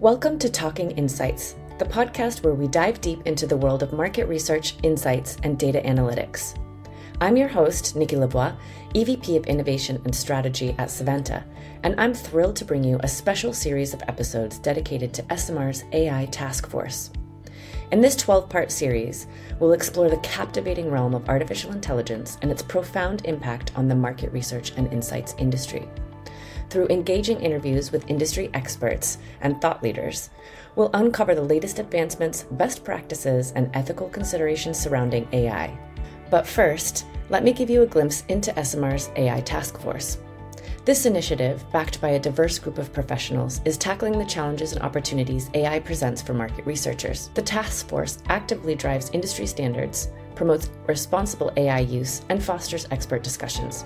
Welcome to Talking Insights, the podcast where we dive deep into the world of market research, insights, and data analytics. I'm your host, Nikki Lavoie, EVP of Innovation and Strategy at Savanta, and I'm thrilled to bring you a special series of episodes dedicated to ESOMAR's AI Task Force. In this 12 part series, we'll explore the captivating realm of artificial intelligence and its profound impact on the market research and insights industry. Through engaging interviews with industry experts and thought leaders, we'll uncover the latest advancements, best practices, and ethical considerations surrounding AI. But first, let me give you a glimpse into ESOMAR's AI Task Force. This initiative, backed by a diverse group of professionals, is tackling the challenges and opportunities AI presents for market researchers. The task force actively drives industry standards, promotes responsible AI use, and fosters expert discussions.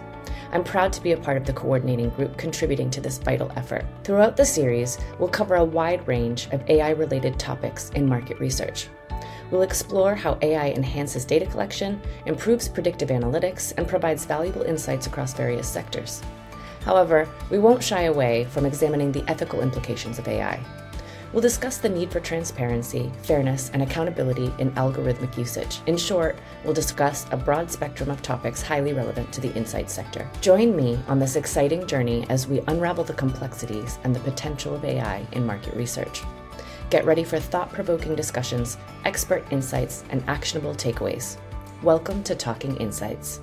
I'm proud to be a part of the coordinating group contributing to this vital effort. Throughout the series, we'll cover a wide range of AI related topics in market research. We'll explore how AI enhances data collection, improves predictive analytics, and provides valuable insights across various sectors. However, we won't shy away from examining the ethical implications of AI. We'll discuss the need for transparency, fairness, and accountability in algorithmic usage. In short, we'll discuss a broad spectrum of topics highly relevant to the insight sector. Join me on this exciting journey as we unravel the complexities and the potential of AI in market research. Get ready for thought provoking discussions, expert insights, and actionable takeaways. Welcome to Talking Insights.